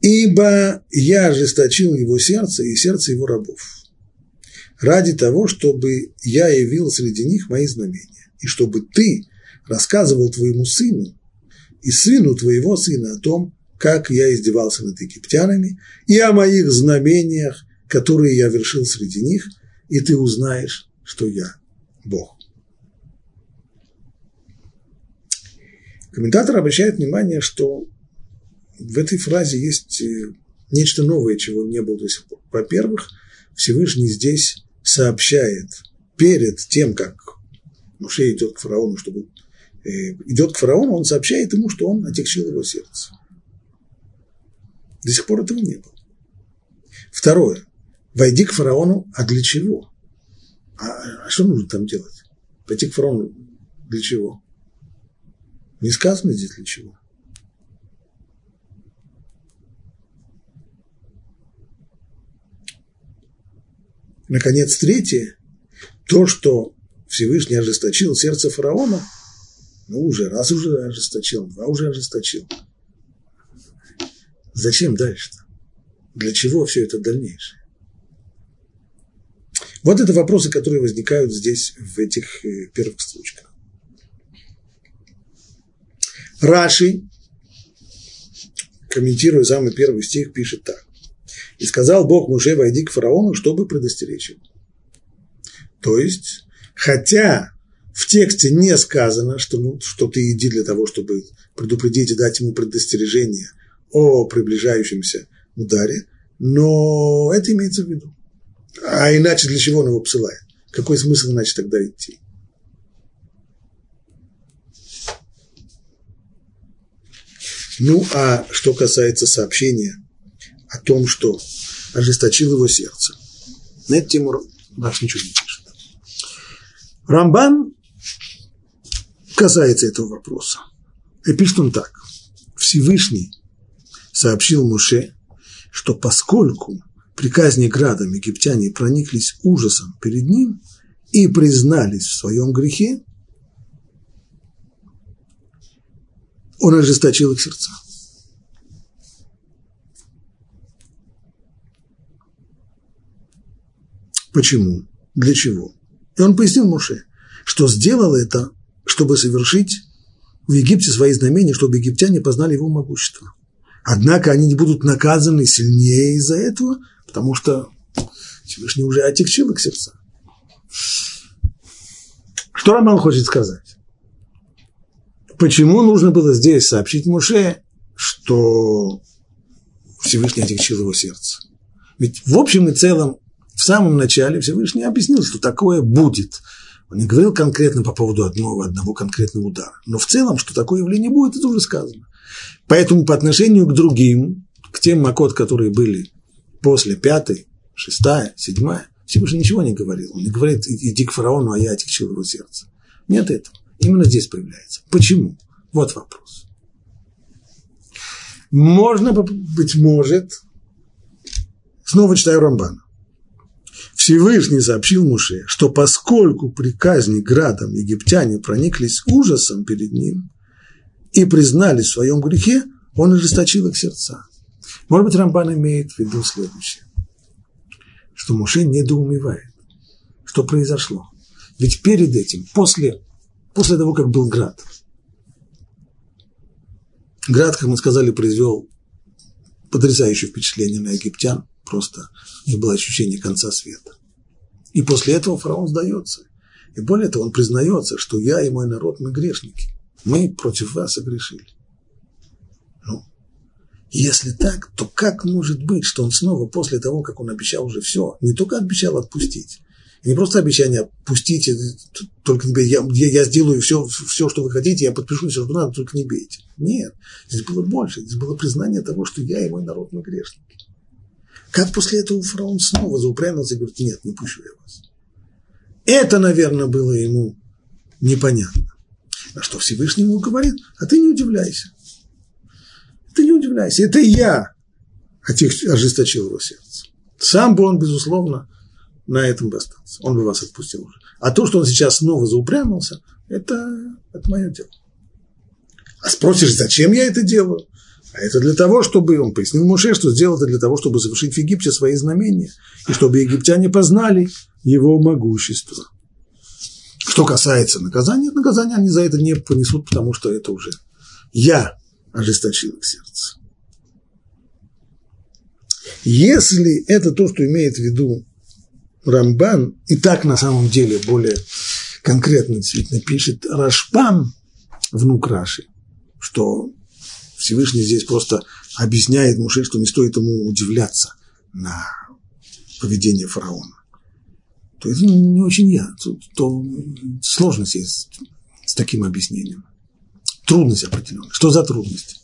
Ибо я ожесточил его сердце и сердце его рабов, ради того, чтобы я явил среди них мои знамения, и чтобы ты рассказывал твоему сыну и сыну твоего сына о том, как я издевался над египтянами, и о моих знамениях, которые я вершил среди них, и ты узнаешь, что я Бог. Комментатор обращает внимание, что в этой фразе есть э, нечто новое, чего не было до сих пор. Во-первых, Всевышний здесь сообщает перед тем, как Муше идет к фараону, чтобы э, идет к фараону, он сообщает ему, что он отягчил его сердце. До сих пор этого не было. Второе. Войди к фараону, а для чего? А, а что нужно там делать? Пойти к фараону для чего? Не сказано здесь для чего. Наконец, третье, то, что Всевышний ожесточил сердце фараона, ну, уже раз уже ожесточил, два уже ожесточил. Зачем дальше-то? Для чего все это дальнейшее? Вот это вопросы, которые возникают здесь, в этих э, первых строчках. Раши, комментируя самый первый стих, пишет так. «И сказал Бог Муше, войди к фараону, чтобы предостеречь его». То есть, хотя в тексте не сказано, что, ну, что ты иди для того, чтобы предупредить и дать ему предостережение о приближающемся ударе, но это имеется в виду. А иначе для чего он его посылает? Какой смысл иначе тогда идти? Ну, а что касается сообщения о том, что ожесточил его сердце, на эту тему наш ничего не пишет. Рамбан касается этого вопроса. И пишет он так. Всевышний сообщил Муше, что поскольку при казни градом египтяне прониклись ужасом перед ним и признались в своем грехе, он ожесточил их сердца. Почему? Для чего? И он пояснил Моше, что сделал это, чтобы совершить в Египте свои знамения, чтобы египтяне познали его могущество. Однако они не будут наказаны сильнее из-за этого, потому что Всевышний уже отягчил их сердца. Что Роман хочет сказать? Почему нужно было здесь сообщить Муше, что Всевышний отягчил его сердце? Ведь в общем и целом, в самом начале Всевышний объяснил, что такое будет. Он не говорил конкретно по поводу одного, одного конкретного удара. Но в целом, что такое явление будет, это уже сказано. Поэтому по отношению к другим, к тем макот, которые были после пятой, шестая, седьмая, Всевышний ничего не говорил. Он не говорит, иди к фараону, а я отягчил его сердце. Нет этого. Именно здесь появляется. Почему? Вот вопрос. Можно, быть может, снова читаю Рамбана. Всевышний сообщил Муше, что поскольку при казни градом египтяне прониклись ужасом перед ним и признались в своем грехе, он ожесточил их сердца. Может быть, Рамбан имеет в виду следующее, что Муше недоумевает, что произошло. Ведь перед этим, после, после того, как был град, град, как мы сказали, произвел потрясающее впечатление на египтян, просто них было ощущение конца света. И после этого фараон сдается. И более того, он признается, что я и мой народ, мы грешники. Мы против вас согрешили. Если так, то как может быть, что он снова после того, как он обещал уже все, не только обещал отпустить, не просто обещание отпустить, только не бейте, я, я, я сделаю все, все, что вы хотите, я подпишу все, что надо, только не бейте. Нет, здесь было больше, здесь было признание того, что я и мой народ, мы грешники. Как после этого фараон снова заупрямился и говорит, нет, не пущу я вас. Это, наверное, было ему непонятно. На что Всевышний ему говорит, а ты не удивляйся. Ты не удивляйся, это я ожесточил его сердце. Сам бы он, безусловно, на этом бы остался. Он бы вас отпустил уже. А то, что он сейчас снова заупрямился, это, это мое дело. А спросишь, зачем я это делаю? А это для того, чтобы, он пояснил Муше, что сделал это для того, чтобы совершить в Египте свои знамения, и чтобы египтяне познали его могущество. Что касается наказания, наказания они за это не понесут, потому что это уже я ожесточил их сердце. Если это то, что имеет в виду Рамбан, и так на самом деле более конкретно действительно пишет Рашпан, внук Раши, что Всевышний здесь просто объясняет Муше, что не стоит ему удивляться на поведение фараона. То это не очень я, то, то сложность есть с таким объяснением. Трудность определенная. Что за трудность?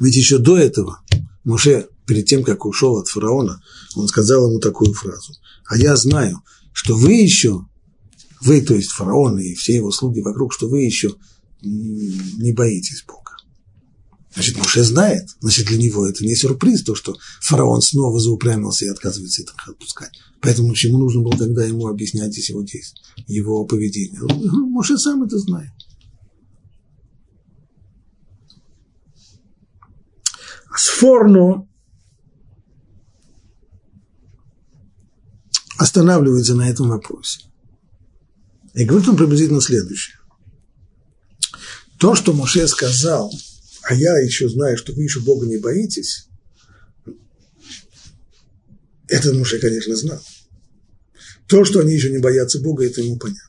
Ведь еще до этого Муше, перед тем, как ушел от фараона, он сказал ему такую фразу. А я знаю, что вы еще, вы, то есть фараон и все его слуги вокруг, что вы еще не боитесь Бога. Значит, Муше знает, значит, для него это не сюрприз, то, что фараон снова заупрямился и отказывается их отпускать. Поэтому чему нужно было тогда ему объяснять здесь его действия, его поведение? Муше сам это знает. Сфорно останавливается на этом вопросе. И говорит он приблизительно следующее. То, что Моше сказал, а я еще знаю, что вы еще Бога не боитесь, это Моше, конечно, знал. То, что они еще не боятся Бога, это ему понятно.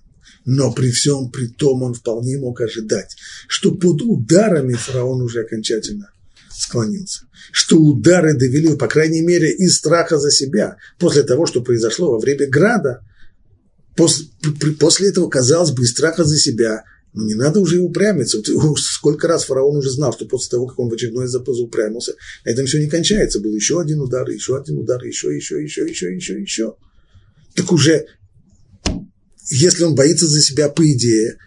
Но при всем при том он вполне мог ожидать, что под ударами фараон уже окончательно склонился. Что удары довели, по крайней мере, из страха за себя, после того, что произошло во время града, после, после этого, казалось бы, из страха за себя, ну, не надо уже упрямиться. Сколько раз фараон уже знал, что после того, как он в очередной раз упрямился, на этом все не кончается. Был еще один удар, еще один удар, еще, еще, еще, еще, еще, еще. Так уже, если он боится за себя, по идее,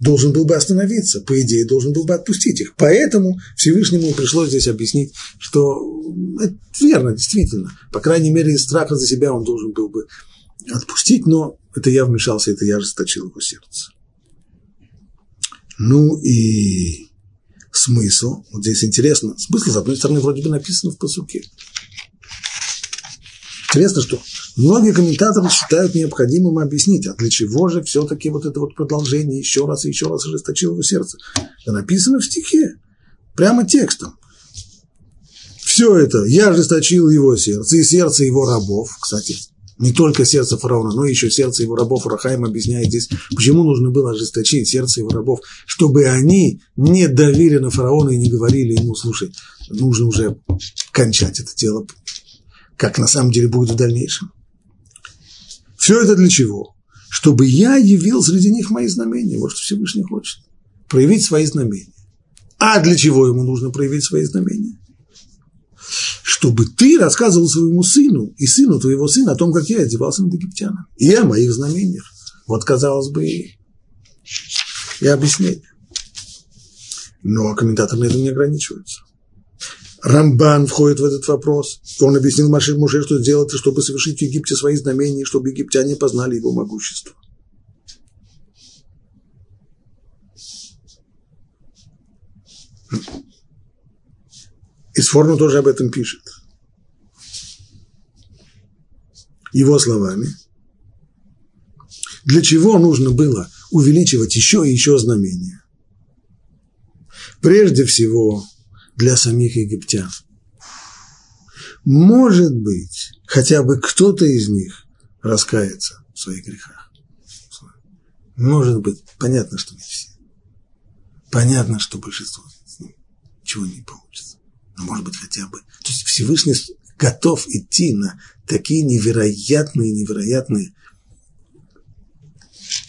должен был бы остановиться, по идее, должен был бы отпустить их. Поэтому Всевышнему пришлось здесь объяснить, что это верно, действительно. По крайней мере, из страха за себя он должен был бы отпустить, но это я вмешался, это я расточил его сердце. Ну и смысл, вот здесь интересно, смысл, с одной стороны, вроде бы написан в посуке. Интересно, что многие комментаторы считают необходимым объяснить, а для чего же все-таки вот это вот продолжение еще раз и еще раз ожесточило его сердце. Это написано в стихе, прямо текстом. Все это, я ожесточил его сердце и сердце его рабов, кстати, не только сердце фараона, но еще сердце его рабов. Рахаим объясняет здесь, почему нужно было ожесточить сердце его рабов, чтобы они не давили на фараона и не говорили ему, слушай, нужно уже кончать это дело, как на самом деле будет в дальнейшем. Все это для чего? Чтобы я явил среди них мои знамения. Вот что Всевышний хочет. Проявить свои знамения. А для чего ему нужно проявить свои знамения? Чтобы ты рассказывал своему сыну и сыну твоего сына о том, как я одевался над египтянами. И о моих знамениях. Вот, казалось бы, и, объяснение. Но комментаторы на этом не ограничиваются. Рамбан входит в этот вопрос. Он объяснил Маше Муше, что сделать, чтобы совершить в Египте свои знамения, чтобы египтяне познали его могущество. И Сфорну тоже об этом пишет. Его словами. Для чего нужно было увеличивать еще и еще знамения? Прежде всего, для самих египтян. Может быть, хотя бы кто-то из них раскается в своих грехах. Может быть, понятно, что не все. Понятно, что большинство из них ничего не получится. Но может быть хотя бы. То есть Всевышний готов идти на такие невероятные, невероятные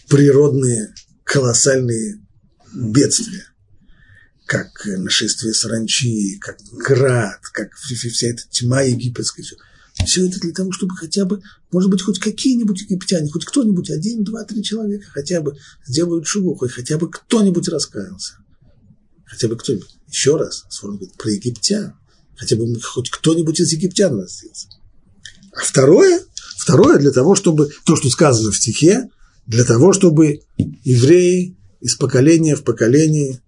природные колоссальные бедствия, как нашествие саранчи, как град, как вся эта тьма египетская. Все. Все это для того, чтобы хотя бы, может быть, хоть какие-нибудь египтяне, хоть кто-нибудь, один, два, три человека хотя бы сделают шуву, хоть хотя бы кто-нибудь раскаялся. Хотя бы кто-нибудь. Еще раз, говорит про египтян. Хотя бы хоть кто-нибудь из египтян разделся. А второе, второе для того, чтобы, то, что сказано в стихе, для того, чтобы евреи из поколения в поколение,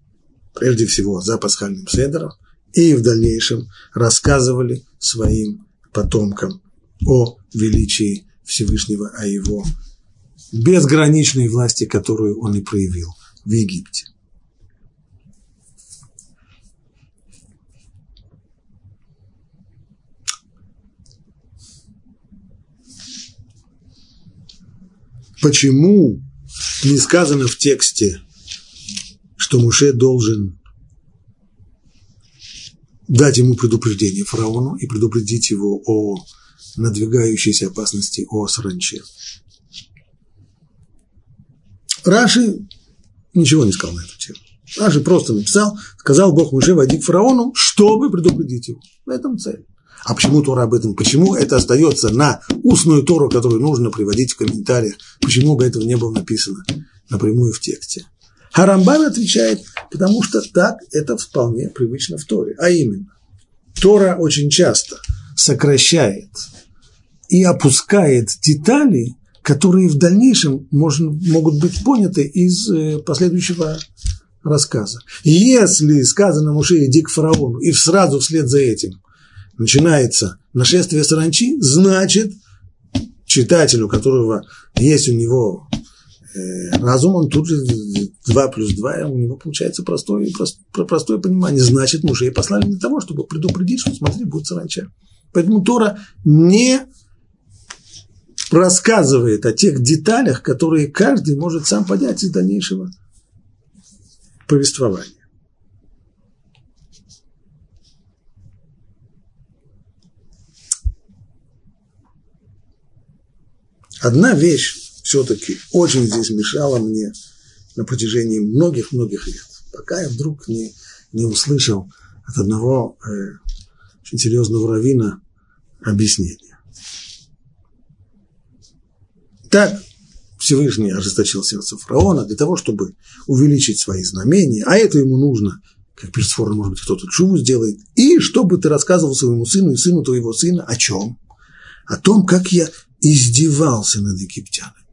прежде всего за пасхальным седером, и в дальнейшем рассказывали своим потомкам о величии Всевышнего, о его безграничной власти, которую он и проявил в Египте. Почему не сказано в тексте, что Муше должен дать ему предупреждение фараону и предупредить его о надвигающейся опасности, о саранче. Раши ничего не сказал на эту тему. Раши просто написал, сказал Бог Муше, войди к фараону, чтобы предупредить его. В этом цель. А почему Тора об этом? Почему это остается на устную Тору, которую нужно приводить в комментариях? Почему бы этого не было написано напрямую в тексте? Харамбан отвечает, потому что так это вполне привычно в Торе. А именно, Тора очень часто сокращает и опускает детали, которые в дальнейшем можно, могут быть поняты из э, последующего рассказа. Если сказано Муше иди к фараону, и сразу вслед за этим начинается нашествие саранчи, значит, читателю, у которого есть у него Э, разум, он тут же 2 плюс 2, у него получается простое, простое понимание. Значит, мужей послали для того, чтобы предупредить, что смотри, будет саранча. Поэтому Тора не рассказывает о тех деталях, которые каждый может сам понять из дальнейшего повествования. Одна вещь, все-таки очень здесь мешало мне на протяжении многих-многих лет, пока я вдруг не, не услышал от одного э, очень серьезного равина объяснение. Так Всевышний ожесточил сердце фараона для того, чтобы увеличить свои знамения, а это ему нужно, как Форн, может быть, кто-то чуву сделает, и чтобы ты рассказывал своему сыну и сыну твоего сына о чем? О том, как я издевался над египтянами.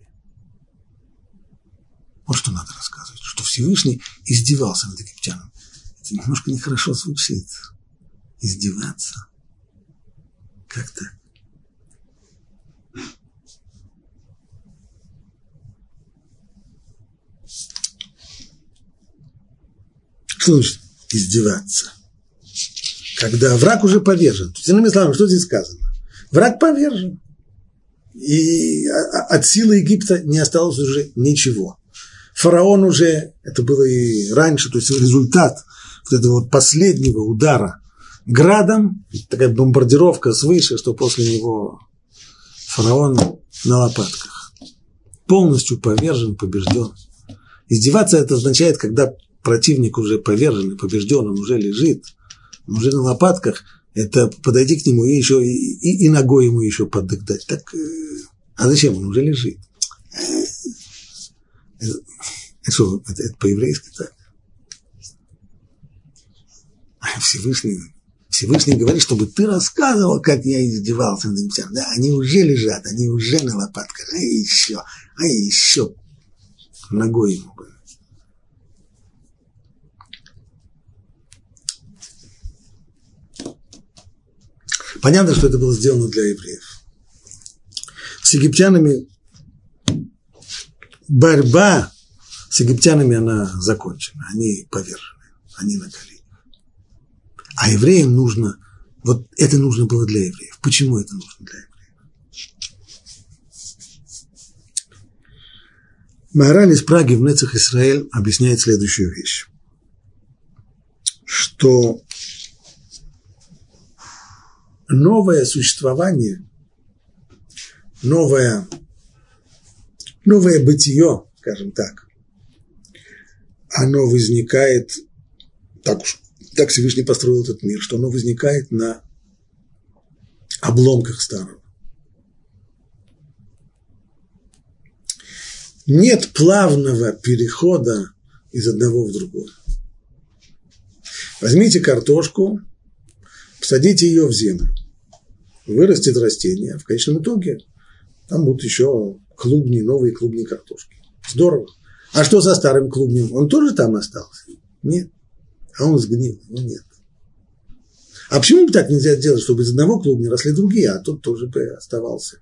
Вот что надо рассказывать, что Всевышний издевался над египтянами. Это немножко нехорошо звучит. Издеваться. Как-то. Что значит издеваться? Когда враг уже повержен. То есть, иными словами, что здесь сказано? Враг повержен. И от силы Египта не осталось уже ничего фараон уже, это было и раньше, то есть результат вот этого вот последнего удара градом, такая бомбардировка свыше, что после него фараон на лопатках. Полностью повержен, побежден. Издеваться это означает, когда противник уже повержен и побежден, он уже лежит, он уже на лопатках, это подойти к нему и еще и, и, ногой ему еще поддать. Так, э, а зачем? Он уже лежит. Что, это, это по-еврейски так? Всевышний, Всевышний говорит, чтобы ты рассказывал, как я издевался над египтянами. Да, они уже лежат, они уже на лопатках, а еще, а еще ногой ему. Понятно, что это было сделано для евреев. С египтянами борьба с египтянами она закончена, они повержены, они на коленях. А евреям нужно, вот это нужно было для евреев. Почему это нужно для евреев? Маораль из Праги в Нецах Израиль объясняет следующую вещь, что новое существование, новое, новое бытие, скажем так, оно возникает, так уж, так Всевышний построил этот мир, что оно возникает на обломках старого. Нет плавного перехода из одного в другое. Возьмите картошку, посадите ее в землю, вырастет растение, в конечном итоге там будут еще клубни, новые клубни картошки. Здорово. А что со старым клубнем? Он тоже там остался? Нет. А он сгнил? Ну нет. А почему бы так нельзя сделать, чтобы из одного клубня росли другие, а тот тоже бы оставался?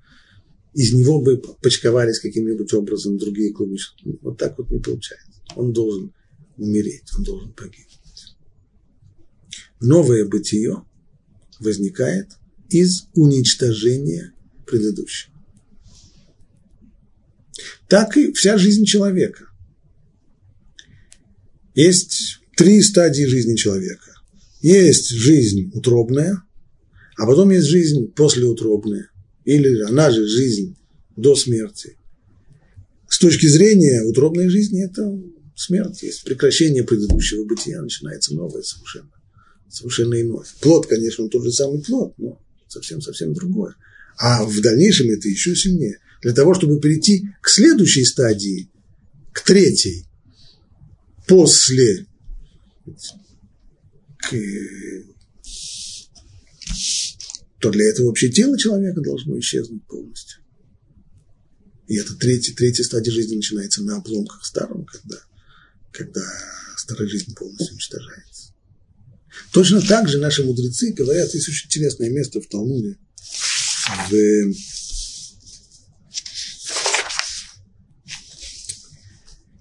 Из него бы почковались каким-нибудь образом другие клубни. Вот так вот не получается. Он должен умереть, он должен погибнуть. Новое бытие возникает из уничтожения предыдущего. Так и вся жизнь человека. Есть три стадии жизни человека. Есть жизнь утробная, а потом есть жизнь послеутробная, или она же жизнь до смерти. С точки зрения утробной жизни это смерть, есть прекращение предыдущего бытия, начинается новое совершенно, совершенно иное. Плод, конечно, он тот же самый плод, но совсем-совсем другое. А в дальнейшем это еще сильнее. Для того, чтобы перейти к следующей стадии, к третьей, после к, то для этого вообще тело человека должно исчезнуть полностью. И это третья, третья стадия жизни начинается на обломках старом, когда, когда старая жизнь полностью уничтожается. Точно так же наши мудрецы говорят, есть очень интересное место в Талмуде, в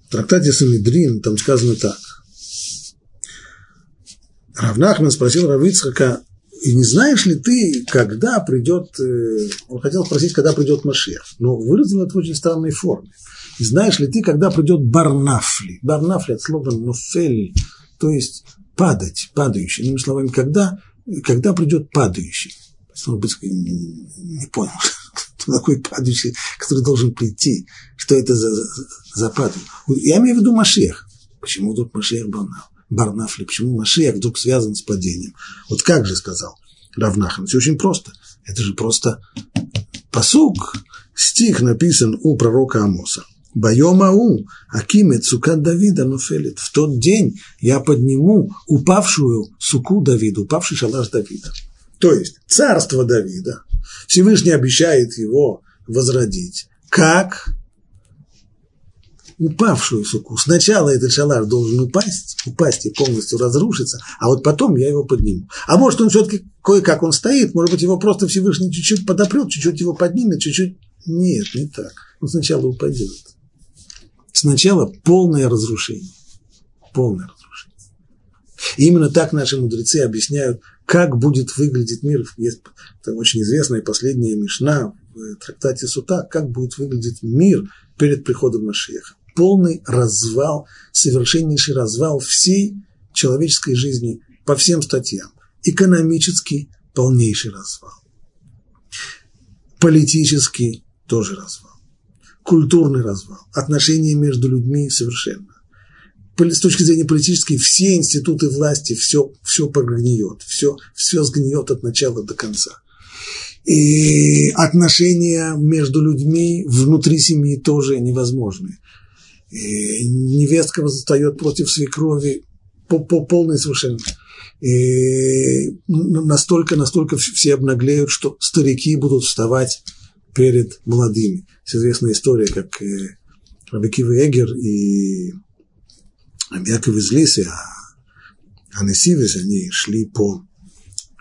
В трактате Санедрин там сказано так. Равнахман спросил Равицхака, и не знаешь ли ты, когда придет, э, он хотел спросить, когда придет Машех, но выразил это в очень странной форме. И знаешь ли ты, когда придет Барнафли? Барнафли от слова нофель, то есть падать, падающий. Иными словами, когда, когда придет падающий? Может быть, не, не понял, кто такой падающий, который должен прийти, что это за, за падающий. Я имею в виду Машех. Почему тут Машех Барнафли? Барнафли, почему Машех вдруг связан с падением. Вот как же сказал Равнахан? Все очень просто. Это же просто посук, стих написан у пророка Амоса. Байомау, Акимет Сукат Давида Нофелит. В тот день я подниму упавшую суку Давида, упавший шалаш Давида. То есть царство Давида. Всевышний обещает его возродить. Как? упавшую суку. Сначала этот шалаш должен упасть, упасть и полностью разрушиться, а вот потом я его подниму. А может, он все-таки кое-как он стоит, может быть, его просто Всевышний чуть-чуть подопрет, чуть-чуть его поднимет, чуть-чуть. Нет, не так. Он сначала упадет. Сначала полное разрушение. Полное разрушение. И именно так наши мудрецы объясняют, как будет выглядеть мир. Есть очень известная последняя мишна в трактате Сута, как будет выглядеть мир перед приходом Машеха полный развал, совершеннейший развал всей человеческой жизни по всем статьям. Экономический полнейший развал. Политический тоже развал. Культурный развал. Отношения между людьми совершенно. С точки зрения политической, все институты власти, все, все погниет, все, все сгниет от начала до конца. И отношения между людьми внутри семьи тоже невозможны и невестка восстает против свекрови по, по полной совершенно. И настолько, настолько все обнаглеют, что старики будут вставать перед молодыми. Есть известная история, как э, Рабикива Эгер и Яков из Лисы, а Анесивис, они шли, по,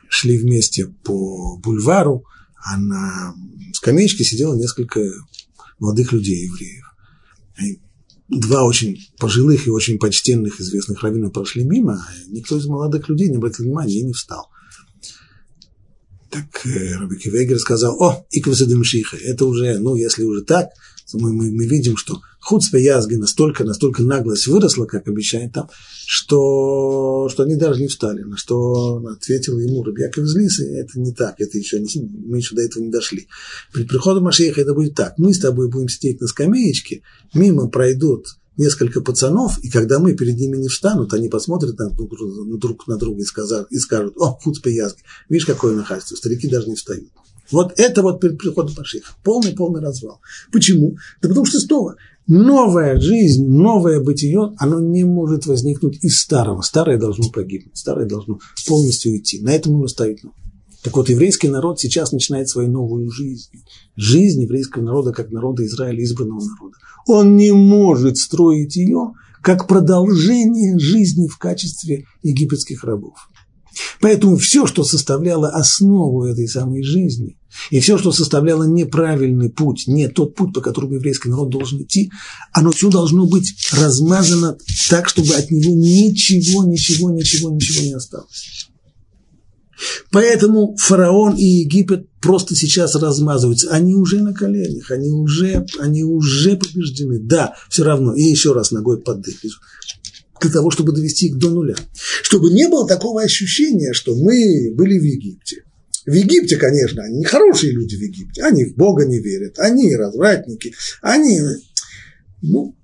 шли вместе по бульвару, а на скамеечке сидело несколько молодых людей, евреев два очень пожилых и очень почтенных известных раввина прошли мимо, а никто из молодых людей не обратил внимания и не встал. Так э, Раби Кивегер сказал, о, иквасадымшиха, это уже, ну, если уже так, мы, мы, мы видим, что худспе язги настолько, настолько наглость выросла, как обещает там, что, что они даже не встали. На что ответил ему Рабьяков из Лисы, это не так, это еще не, мы еще до этого не дошли. При приходе Машеха это будет так, мы с тобой будем сидеть на скамеечке, мимо пройдут несколько пацанов, и когда мы перед ними не встанут, они посмотрят на друг, друг, на друга и, скажут, и скажут, о, хуцпеязг, видишь, какое нахальство, старики даже не встают. Вот это вот перед приходом Машиха. Полный-полный развал. Почему? Да потому что снова новая жизнь, новое бытие, оно не может возникнуть из старого. Старое должно погибнуть, старое должно полностью уйти. На этом нужно ставить новое. Так вот, еврейский народ сейчас начинает свою новую жизнь. Жизнь еврейского народа, как народа Израиля, избранного народа. Он не может строить ее как продолжение жизни в качестве египетских рабов. Поэтому все, что составляло основу этой самой жизни, и все, что составляло неправильный путь, не тот путь, по которому еврейский народ должен идти, оно все должно быть размазано так, чтобы от него ничего, ничего, ничего, ничего не осталось. Поэтому фараон и Египет просто сейчас размазываются. Они уже на коленях, они уже, они уже побеждены. Да, все равно. И еще раз ногой под дых для того, чтобы довести их до нуля. Чтобы не было такого ощущения, что мы были в Египте. В Египте, конечно, они хорошие люди в Египте, они в Бога не верят, они развратники, они, ну,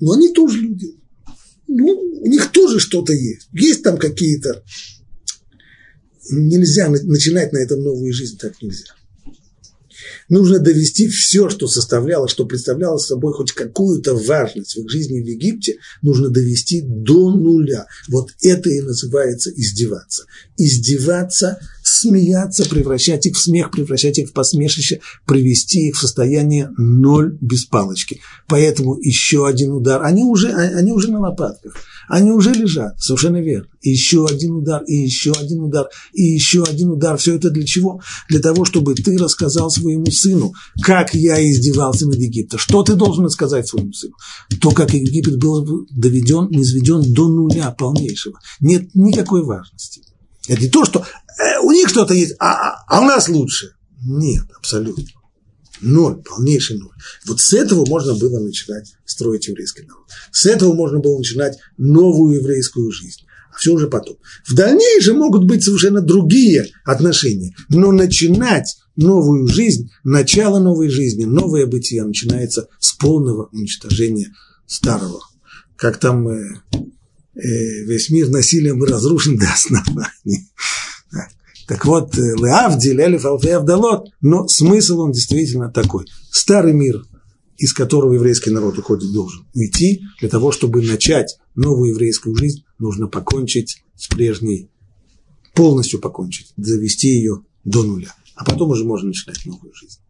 но они тоже люди. Ну, у них тоже что-то есть. Есть там какие-то... Нельзя начинать на этом новую жизнь, так нельзя нужно довести все, что составляло, что представляло собой хоть какую-то важность в их жизни в Египте, нужно довести до нуля. Вот это и называется издеваться. Издеваться, смеяться, превращать их в смех, превращать их в посмешище, привести их в состояние ноль без палочки. Поэтому еще один удар. Они уже, они уже на лопатках. Они уже лежат, совершенно верно. Еще один удар, и еще один удар, и еще один удар. Все это для чего? Для того, чтобы ты рассказал своему сыну, как я издевался над Египтом. Что ты должен сказать своему сыну? То, как Египет был доведен, низведен до нуля полнейшего. Нет никакой важности. Это не то, что э, у них что-то есть, а, а, а у нас лучше. Нет, абсолютно. Ноль, полнейший ноль. Вот с этого можно было начинать строить еврейский народ. С этого можно было начинать новую еврейскую жизнь. А все уже потом. В дальнейшем могут быть совершенно другие отношения. Но начинать новую жизнь, начало новой жизни, новое бытие начинается с полного уничтожения старого. Как там э, весь мир насилием разрушен до основания. Так вот, э, Леавдиль, Элиф, Авдалот, но смысл он действительно такой. Старый мир, из которого еврейский народ уходит, должен уйти. Для того, чтобы начать новую еврейскую жизнь, нужно покончить с прежней, полностью покончить, завести ее до нуля. А потом уже можно начинать новую жизнь.